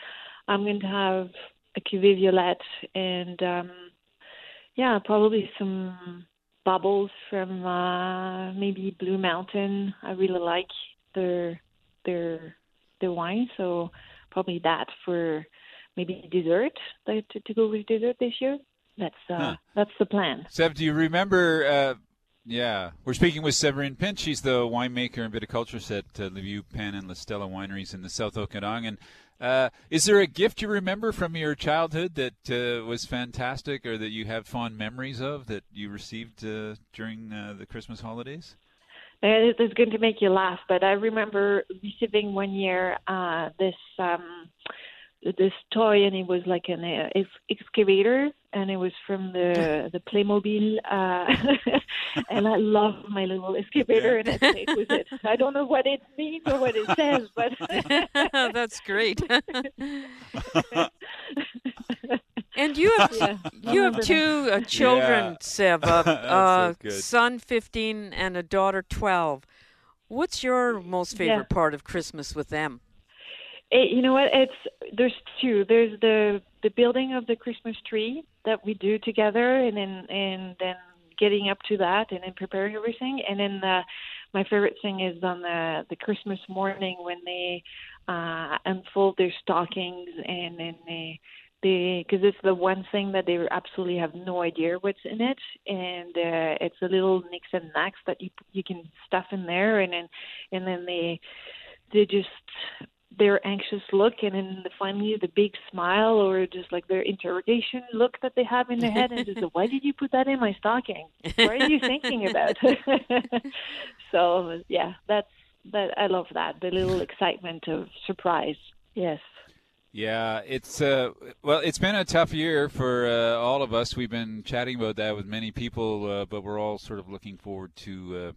I'm going to have a cuvée violette and um yeah, probably some bubbles from uh maybe Blue Mountain. I really like their their their wine, so probably that for maybe dessert like to, to go with dessert this year. That's uh Huh. that's the plan. Sev, do you remember? Uh, yeah, we're speaking with Séverine Pinte. She's the winemaker and viticulturist at uh, Le Vieux Pin and La Stella Wineries in the South Okanagan. Uh, is there a gift you remember from your childhood that uh, was fantastic, or that you have fond memories of that you received uh, during uh, the Christmas holidays? It's going to make you laugh, but I remember receiving one year uh, this um, this toy, and it was like an uh, ex- excavator, and it was from the the Playmobil, uh, and I love my little excavator, and I it with it. I don't know what it means or what it says, but That's great. and you have Yeah, you have two uh, children, Yeah. Sev. Uh, That's so uh, son fifteen and a daughter twelve. What's your most Yeah. favorite part of Christmas with them? It, you know what? It's there's two. There's the the building of the Christmas tree that we do together, and then and then getting up to that, and then preparing everything, and then uh, my favorite thing is on the the Christmas morning when they uh, unfold their stockings, and then they they because it's the one thing that they absolutely have no idea what's in it, and uh, it's a little nicks and knacks that you you can stuff in there, and then and then they they just their anxious look and then finally the big smile or just like their interrogation look that they have in their head and just why did you put that in my stocking? What are you thinking about? So yeah that's that i love that the little excitement of surprise. Yes. Yeah, it's uh, well, it's been a tough year for uh, all of us. We've been chatting about that with many people, uh, but we're all sort of looking forward to uh,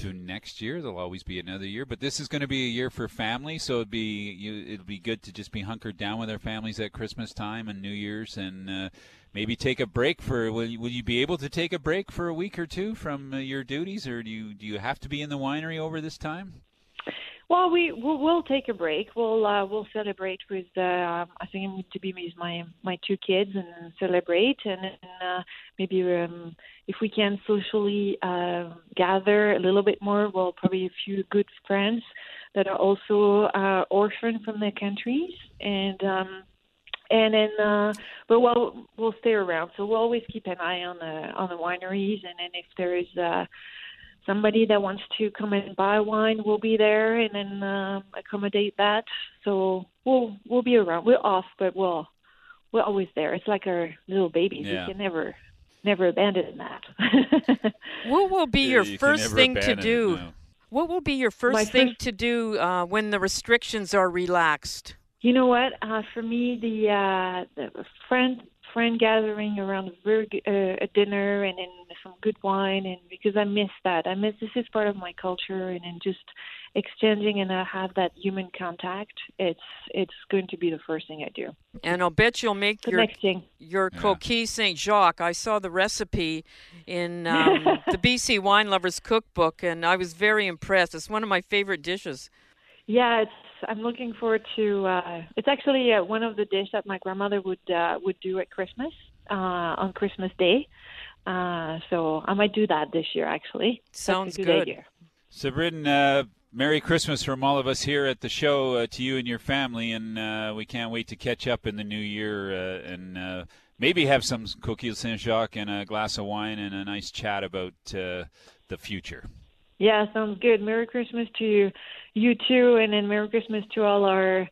to next year. There'll always be another year, but this is going to be a year for family, so it'd be you, it'll be good to just be hunkered down with our families at Christmas time and New Year's, and uh, maybe take a break for. Will you, will you be able to take a break for a week or two from uh, your duties, or do you do you have to be in the winery over this time? Well, we we'll, we'll take a break. We'll uh, we'll celebrate with uh, I think I'm to be with my my two kids and celebrate, and then uh, maybe um, if we can socially uh, gather a little bit more. Well, probably a few good friends that are also uh, orphaned from their countries, and um, and then uh, but we'll we'll stay around. So we'll always keep an eye on the on the wineries, and then if there is. Uh, somebody that wants to come and buy wine will be there and then um, accommodate that. So we'll we'll be around. We're off, but we'll we're always there. It's like our little babies. Yeah. We can never never abandon that. What will be your you first thing to abandon it, do? no. What will be your first My thing first- to do uh, when the restrictions are relaxed? You know what? Uh, for me, the, uh, the friend friend gathering around a, very, uh, a dinner and then some good wine, and because I miss that. I miss this is part of my culture, and then just exchanging and I have that human contact. It's it's going to be the first thing I do. And I'll bet you'll make The your next thing. your coquille Saint Jacques. I saw the recipe in um, the BC Wine Lovers Cookbook, and I was very impressed. It's one of my favorite dishes. Yeah, it's. I'm looking forward to. Uh, it's actually uh, one of the dishes that my grandmother would uh, would do at Christmas uh, on Christmas Day. Uh, so I might do that this year. Actually, Sounds That's a good, good. idea. Séverine, uh, Merry Christmas from all of us here at the show uh, to you and your family, and uh, we can't wait to catch up in the new year uh, and uh, maybe have some coquille Saint Jacques and a glass of wine and a nice chat about uh, the future. Yeah, sounds good. Merry Christmas to you you too, and then Merry Christmas to all our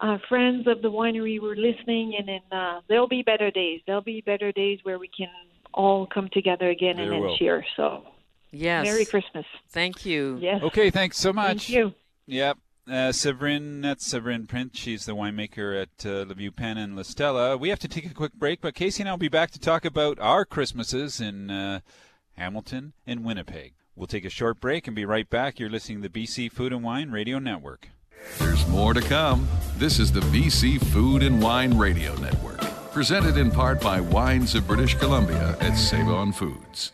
uh, friends of the winery who are listening. And then uh, there'll be better days. There'll be better days where we can all come together again There and then will. cheer. So Yes. Merry Christmas. Thank you. Yes. Okay, thanks so much. Thank you. Yep. Uh, Séverine, that's Séverine Pinte. She's the winemaker at uh, Le Vieux Pin and La Stella. We have to take a quick break, but Casey and I will be back to talk about our Christmases in uh, Hamilton and Winnipeg. We'll take a short break and be right back. You're listening to the BC Food and Wine Radio Network. There's more to come. This is the BC Food and Wine Radio Network, presented in part by Wines of British Columbia at Save On Foods.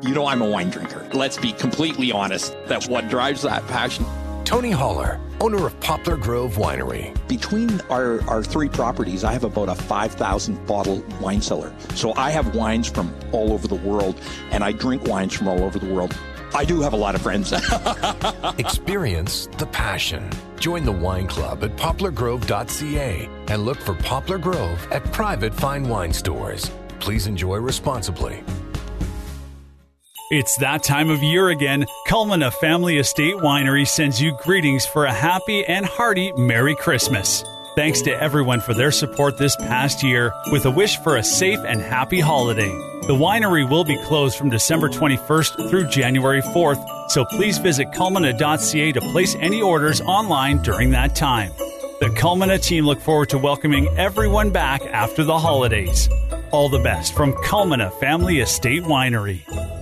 You know, I'm a wine drinker. Let's be completely honest. That's what drives that passion. Tony Holler, owner of Poplar Grove Winery. Between our, our three properties, I have about a 5,000 bottle wine cellar. So I have wines from all over the world, and I drink wines from all over the world. I do have a lot of friends. Experience the passion. Join the wine club at poplargrove.ca and look for Poplar Grove at private fine wine stores. Please enjoy responsibly. It's that time of year again. Culmina Family Estate Winery sends you greetings for a happy and hearty Merry Christmas. Thanks to everyone for their support this past year, with a wish for a safe and happy holiday. The winery will be closed from December 21st through January 4th, so please visit culmina.ca to place any orders online during that time. The Culmina team look forward to welcoming everyone back after the holidays. All the best from Culmina Family Estate Winery.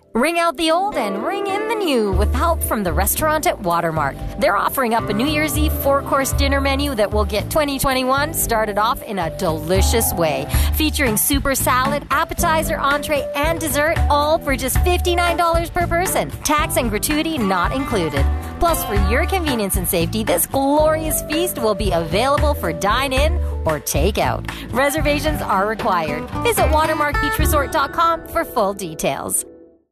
Ring out the old and ring in the new with help from the restaurant at Watermark. They're offering up a New Year's Eve four course dinner menu that will get 2021 started off in a delicious way, featuring super salad, appetizer, entree, and dessert, all for just $59 per person. Tax and gratuity not included. Plus, for your convenience and safety, this glorious feast will be available for dine in or take out. Reservations are required. Visit watermarkbeachresort.com for full details.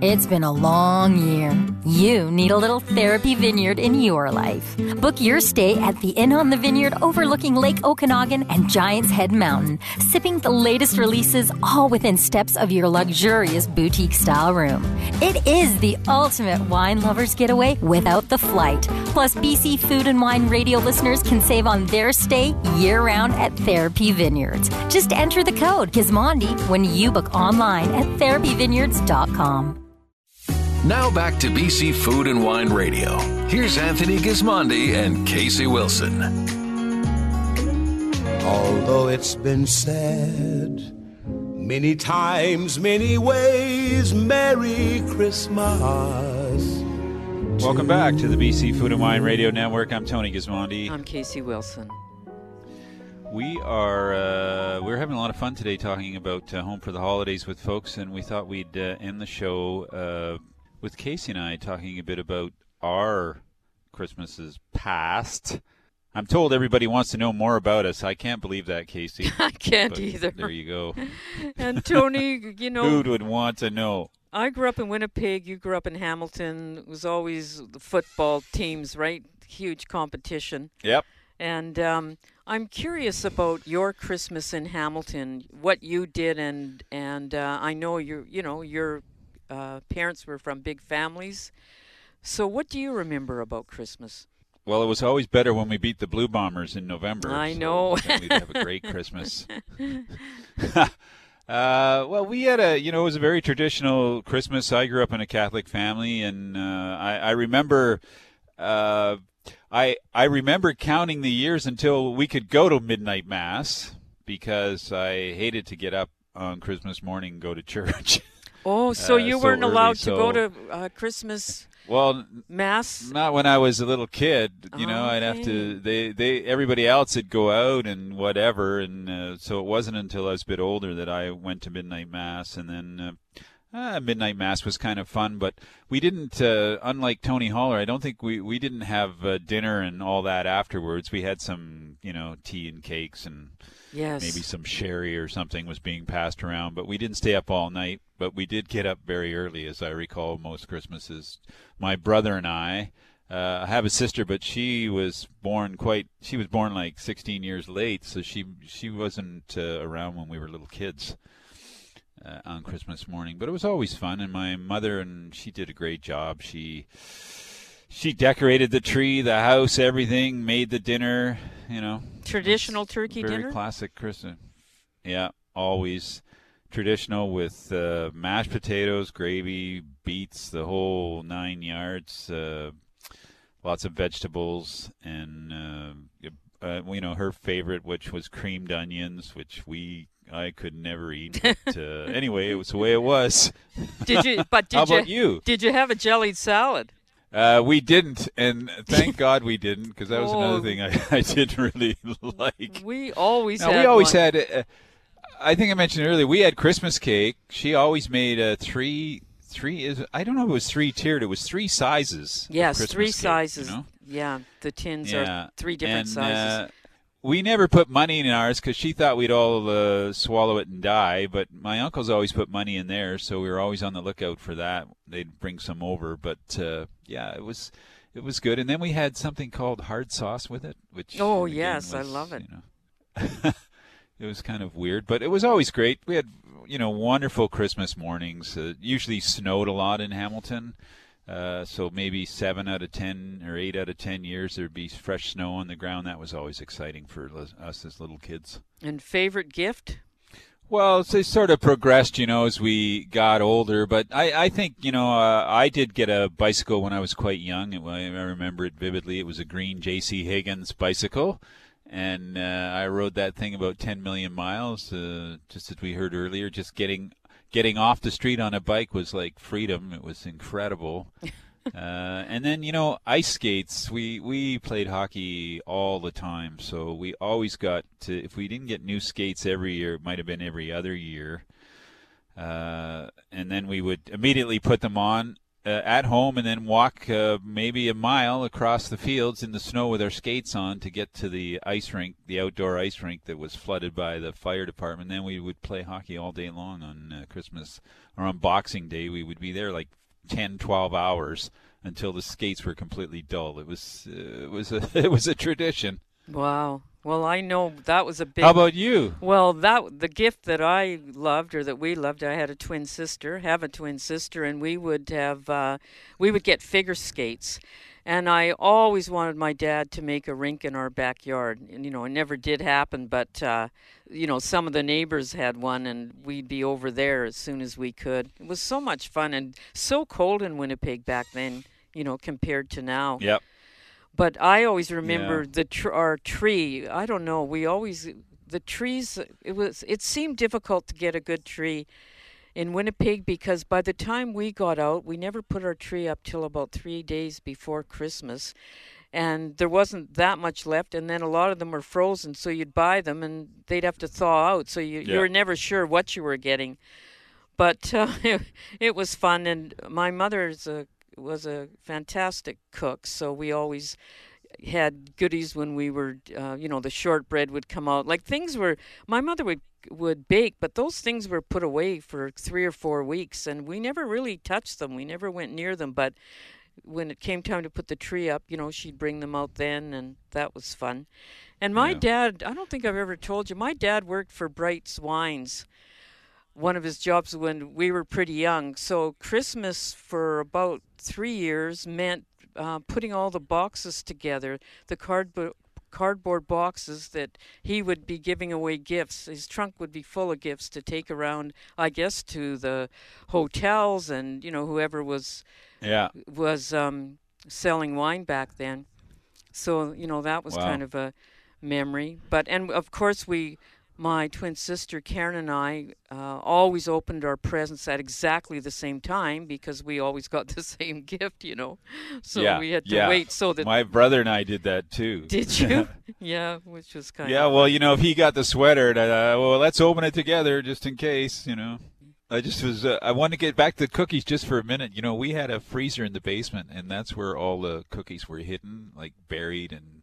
It's been a long year. You need a little therapy vineyard in your life. Book your stay at the Inn on the Vineyard overlooking Lake Okanagan and Giant's Head Mountain, sipping the latest releases all within steps of your luxurious boutique style room. It is the ultimate wine lover's getaway without the flight. Plus, BC Food and Wine radio listeners can save on their stay year round at Therapy Vineyards. Just enter the code Gismondi when you book online at therapyvineyards.com. Now back to BC Food and Wine Radio. Here's Anthony Gismondi and Casey Wilson. Although it's been said many times, many ways, Merry Christmas. Welcome back to the BC Food and Wine Radio Network. I'm Tony Gismondi. I'm Casey Wilson. We are uh, we're having a lot of fun today talking about uh, home for the holidays with folks, and we thought we'd uh, end the show uh, with Casey and I talking a bit about our Christmases past. I'm told everybody wants to know more about us. I can't believe that, Casey. I can't But either. There you go. And Tony, you know, Who would want to know? I grew up in Winnipeg. You grew up in Hamilton. It was always the football teams, right? Huge competition. Yep. And um, I'm curious about your Christmas in Hamilton, what you did, and and uh, I know you you know your uh, parents were from big families. So what do you remember about Christmas? Well, it was always better when we beat the Blue Bombers in November. I so know. we'd have a great Christmas. uh, well, we had a, you know, it was a very traditional Christmas. I grew up in a Catholic family, and uh, I, I remember, uh, I I remember counting the years until we could go to midnight mass because I hated to get up on Christmas morning and go to church. Oh, so Uh, you weren't early, allowed to go to uh, Christmas well mass? Not when I was a little kid. You know, I'd have to. They they everybody else would go out and whatever, and uh, so it wasn't until I was a bit older that I went to midnight mass, and then. Uh, uh, midnight mass was kind of fun, but we didn't. Uh, unlike Tony Holler, I don't think we we didn't have uh, dinner and all that afterwards. We had some, you know, tea and cakes and Yes. maybe some sherry or something was being passed around. But we didn't stay up all night. But we did get up very early, as I recall most Christmases. My brother and I. Uh, I have a sister, but she was born quite. She was born like 16 years late, so she she wasn't uh, around when we were little kids uh, on Christmas morning. But it was always fun, and my mother and she did a great job. She she decorated the tree, the house, everything, made the dinner. You know, Traditional turkey very dinner? classic Christmas. Yeah, always traditional with uh, mashed potatoes, gravy, beets, the whole nine yards. Uh, lots of vegetables and uh, uh, you know her favorite, which was creamed onions, which we I could never eat. But, uh, anyway, it was the way it was. Did you? But did How you? about you? Did you have a jellied salad? Uh, we didn't, and thank God we didn't, because that was Oh. another thing I, I didn't really like. We always No, had we always one. had. Uh, I think I mentioned earlier. We had Christmas cake. She always made a three. Three is. I don't know if it was three tiered. It was three sizes. Yes, three cake, sizes. you know? Yeah, the tins Yeah, are three different and, sizes. uh, we never put money in ours because she thought we'd all uh, swallow it and die. But my uncles always put money in there, so we were always on the lookout for that. They'd bring some over, but uh, yeah, it was it was good. And then we had something called hard sauce with it, which oh again, yes, I love it. You know, it was kind of weird, but it was always great. We had, you know, wonderful Christmas mornings. Uh, usually snowed a lot in Hamilton, uh, so maybe seven out of ten or eight out of ten years there'd be fresh snow on the ground. That was always exciting for us as little kids. And favorite gift? Well, it sort of progressed, you know, as we got older. But I, I think, you know, uh, I did get a bicycle when I was quite young. It, I remember it vividly. It was a green J.C. Higgins bicycle. And uh, I rode that thing about 10 million miles, uh, just as we heard earlier. Just getting getting off the street on a bike was like freedom. It was incredible. uh, and then, you know, ice skates. We we played hockey all the time, so we always got to. If we didn't get new skates every year, it might have been every other year. Uh, and then we would immediately put them on uh, at home, and then walk uh, maybe a mile across the fields in the snow with our skates on to get to the ice rink, the outdoor ice rink that was flooded by the fire department. Then we would play hockey all day long on uh, Christmas or on Boxing Day. We would be there like 10, 12 hours until the skates were completely dull. It was uh, it was a it was a tradition. Wow. Well, I know that was a big. How about you? Well, that the gift that I loved, or that we loved, I had a twin sister, have a twin sister, and we would have, uh, we would get figure skates, and I always wanted my dad to make a rink in our backyard. And you know, it never did happen, but uh, you know, some of the neighbors had one, and we'd be over there as soon as we could. It was so much fun, and so cold in Winnipeg back then. You know, compared to now. Yep. But I always remember Yeah. the tr- our tree. I don't know. We always the trees. It was. It seemed difficult to get a good tree in Winnipeg because by the time we got out, we never put our tree up till about three days before Christmas, and there wasn't that much left. And then a lot of them were frozen, so you'd buy them and they'd have to thaw out. So you Yeah. you were never sure what you were getting. But uh, it, it was fun, and my mother's a was a fantastic cook, so we always had goodies when we were, uh, you know, the shortbread would come out. Like things were, my mother would would bake, but those things were put away for three or four weeks, and we never really touched them. We never went near them. But when it came time to put the tree up, you know, she'd bring them out then, and that was fun. And my Yeah. dad, I don't think I've ever told you, my dad worked for Bright's Wines one of his jobs when we were pretty young. So Christmas for about three years meant uh, putting all the boxes together, the cardboard cardboard boxes that he would be giving away gifts. His trunk would be full of gifts to take around, I guess, to the hotels and you know whoever was Yeah. was um, selling wine back then. So you know that was Wow. kind of a memory. But and of course we my twin sister Karen and I uh, always opened our presents at exactly the same time because we always got the same gift, you know. So yeah, we had to yeah. wait so that my brother and I did that too. Did you? yeah, which was kind of Yeah, of well, you know, if he got the sweater, uh, well, let's open it together just in case, you know. I just was. Uh, I want to get back to cookies just for a minute. You know, we had a freezer in the basement, and that's where all the cookies were hidden, like buried. And but it, w-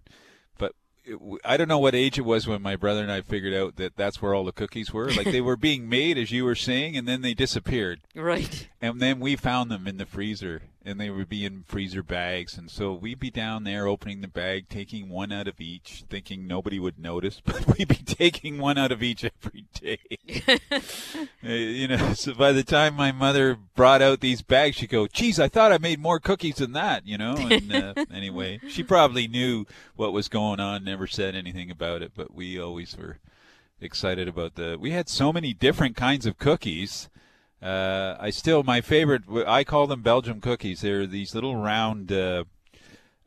I don't know what age it was when my brother and I figured out that that's where all the cookies were. Like they were being made, as you were saying, and then they disappeared. Right. And then we found them in the freezer, and they would be in freezer bags. And so we'd be down there opening the bag, taking one out of each, thinking nobody would notice, but we'd be taking one out of each every day. Uh, you know, so by the time my mother brought out these bags, she'd go, "Geez, I thought I made more cookies than that." You know. And uh, anyway, she probably knew what was going on, never said anything about it, but we always were excited about the. We had so many different kinds of cookies. Uh, I still my favorite. I call them Belgium cookies. They're these little round uh,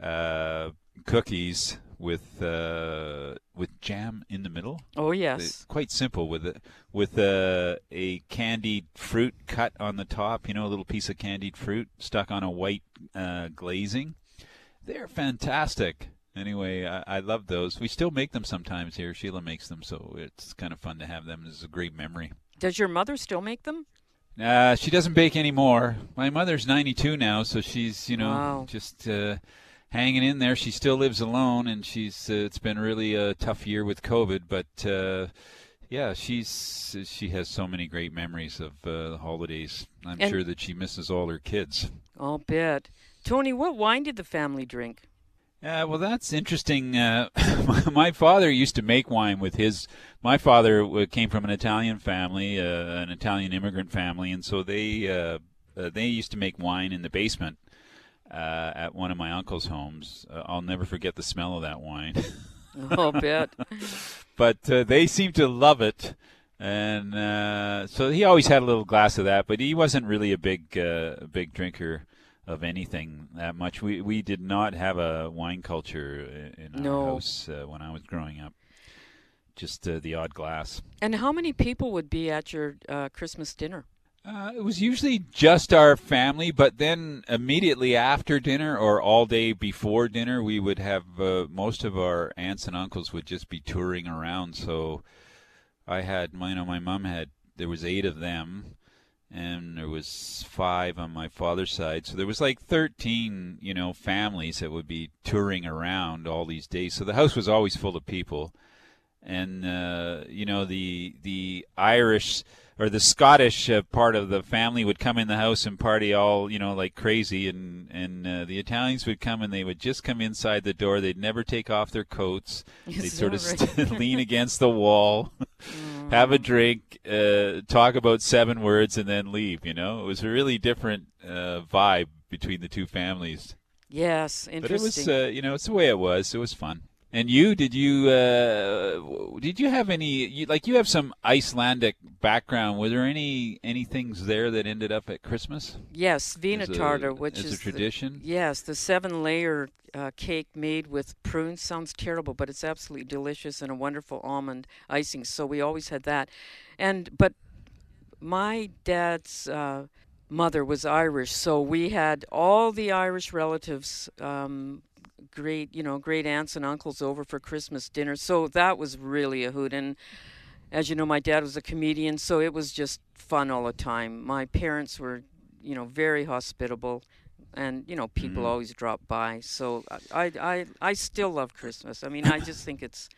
uh, cookies with uh, with jam in the middle. Oh, yes. They're quite simple with it with uh, a candied fruit cut on the top. You know, a little piece of candied fruit stuck on a white uh, glazing. They're fantastic. Anyway, I, I love those. We still make them sometimes here. Sheila makes them, so it's kind of fun to have them. It's a great memory. Does your mother still make them? Uh, she doesn't bake anymore. My mother's 92 now, so she's you know Wow. just uh, hanging in there. She still lives alone, and she's uh, it's been really a tough year with COVID, but uh, yeah, she's she has so many great memories of uh, the holidays. I'm And- sure that she misses all her kids. I'll bet. Tony, what wine did the family drink? Uh, well, that's interesting. Uh, my, father used to make wine with his. My father came from an Italian family, uh, an Italian immigrant family, and so they uh, uh, they used to make wine in the basement uh, at one of my uncle's homes. Uh, I'll never forget the smell of that wine. I'll bet. but uh, they seemed to love it, and uh, so he always had a little glass of that. But he wasn't really a big uh, a big drinker of anything that much. We we did not have a wine culture in our No. house uh, when I was growing up. Just uh, the odd glass. And how many people would be at your uh, Christmas dinner? Uh, it was usually just our family, but then immediately after dinner or all day before dinner, we would have uh, most of our aunts and uncles would just be touring around. So I had, you know, my mom had there was eight of them, and there was five on my father's side. So there was like thirteen, you know, families that would be touring around all these days. So the house was always full of people and uh, you know the the Irish or the Scottish uh, part of the family would come in the house and party all you know like crazy, and and uh, the Italians would come and they would just come inside the door. They'd never take off their coats. They'd sort of st- Mm. lean against the wall, have a drink, uh, talk about seven words, and then leave. You know, it was a really different uh, vibe between the two families. Yes, interesting. But it was, uh, you know, it's the way it was. It was fun. And you, did you, uh, did you have any, you, like you have some Icelandic background. Were there any, any things there that ended up at Christmas? Yes, Vinarterta, which is a is the- tradition? yes, the seven-layer uh, cake made with prunes sounds terrible, but it's absolutely delicious and a wonderful almond icing. So we always had that, and but my dad's uh, mother was Irish, so we had all the Irish relatives. Um, great, you know, great aunts and uncles over for Christmas dinner. So that was really a hoot. And as you know, my dad was a comedian, so it was just fun all the time. My parents were, you know, very hospitable, and you know, people Mhm. always drop by. So I, I, I still love Christmas. I mean, I just think it's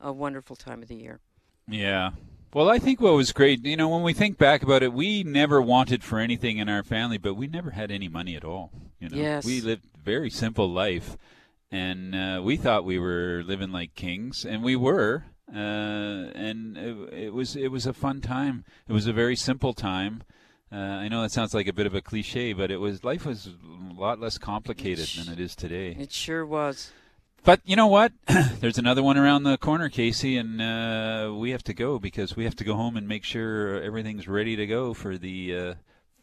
a wonderful time of the year. Yeah. Well, I think what was great, you know, when we think back about it, we never wanted for anything in our family, but we never had any money at all. You know, Yes. we lived very simple life, and uh, we thought we were living like kings, and we were. Uh, and it, it was it was a fun time. It was a very simple time. Uh, I know that sounds like a bit of a cliche, but it was life was a lot less complicated than it is today. It sure was. But you know what? There's another one around the corner, Casey, and uh, we have to go because we have to go home and make sure everything's ready to go for the uh,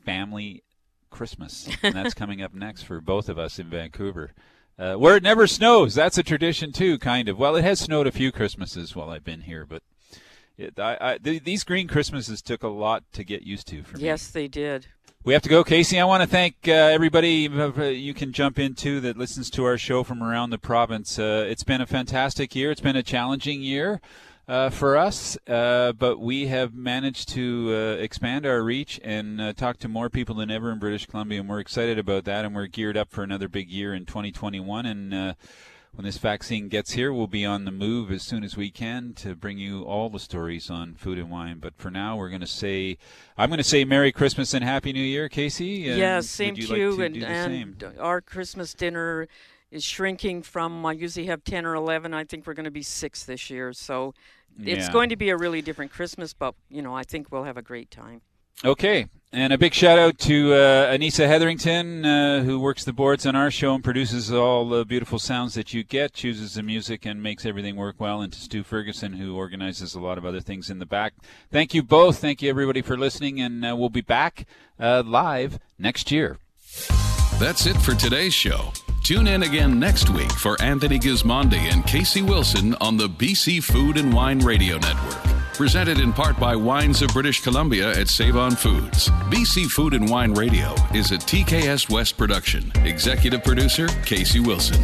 family Christmas. and that's coming up next for both of us in Vancouver. Uh, where it never snows. That's a tradition too, kind of. Well, it has snowed a few Christmases while I've been here, but it, I, I, th- these green Christmases took a lot to get used to for me. Yes, they did. We have to go, Casey. I want to thank uh, everybody uh, you can jump into that listens to our show from around the province. Uh, it's been a fantastic year. It's been a challenging year uh, for us, uh, but we have managed to uh, expand our reach and talk to more people than ever in British Columbia, and we're excited about that. And we're geared up for another big year in 2021. And when this vaccine gets here, we'll be on the move as soon as we can to bring you all the stories on food and wine. But for now, we're going to say, I'm going to say Merry Christmas and Happy New Year, Casey. And yeah, same you to you. Like and, to and our Christmas dinner is shrinking from, I usually have 10 or 11. I think we're going to be six this year. So it's Yeah. going to be a really different Christmas, but, you know, I think we'll have a great time. Okay, and a big shout out to uh, Anissa Hetherington, uh, who works the boards on our show and produces all the beautiful sounds that you get, chooses the music, and makes everything work well. And to Stu Ferguson, who organizes a lot of other things in the back. Thank you both. Thank you, everybody, for listening. And uh, we'll be back uh, live next year. That's it for today's show. Tune in again next week for Anthony Gismondi and Casey Wilson on the BC Food and Wine Radio Network. Presented in part by Wines of British Columbia at Save On Foods. BC Food and Wine Radio is a TKS West production. Executive producer Casey Wilson.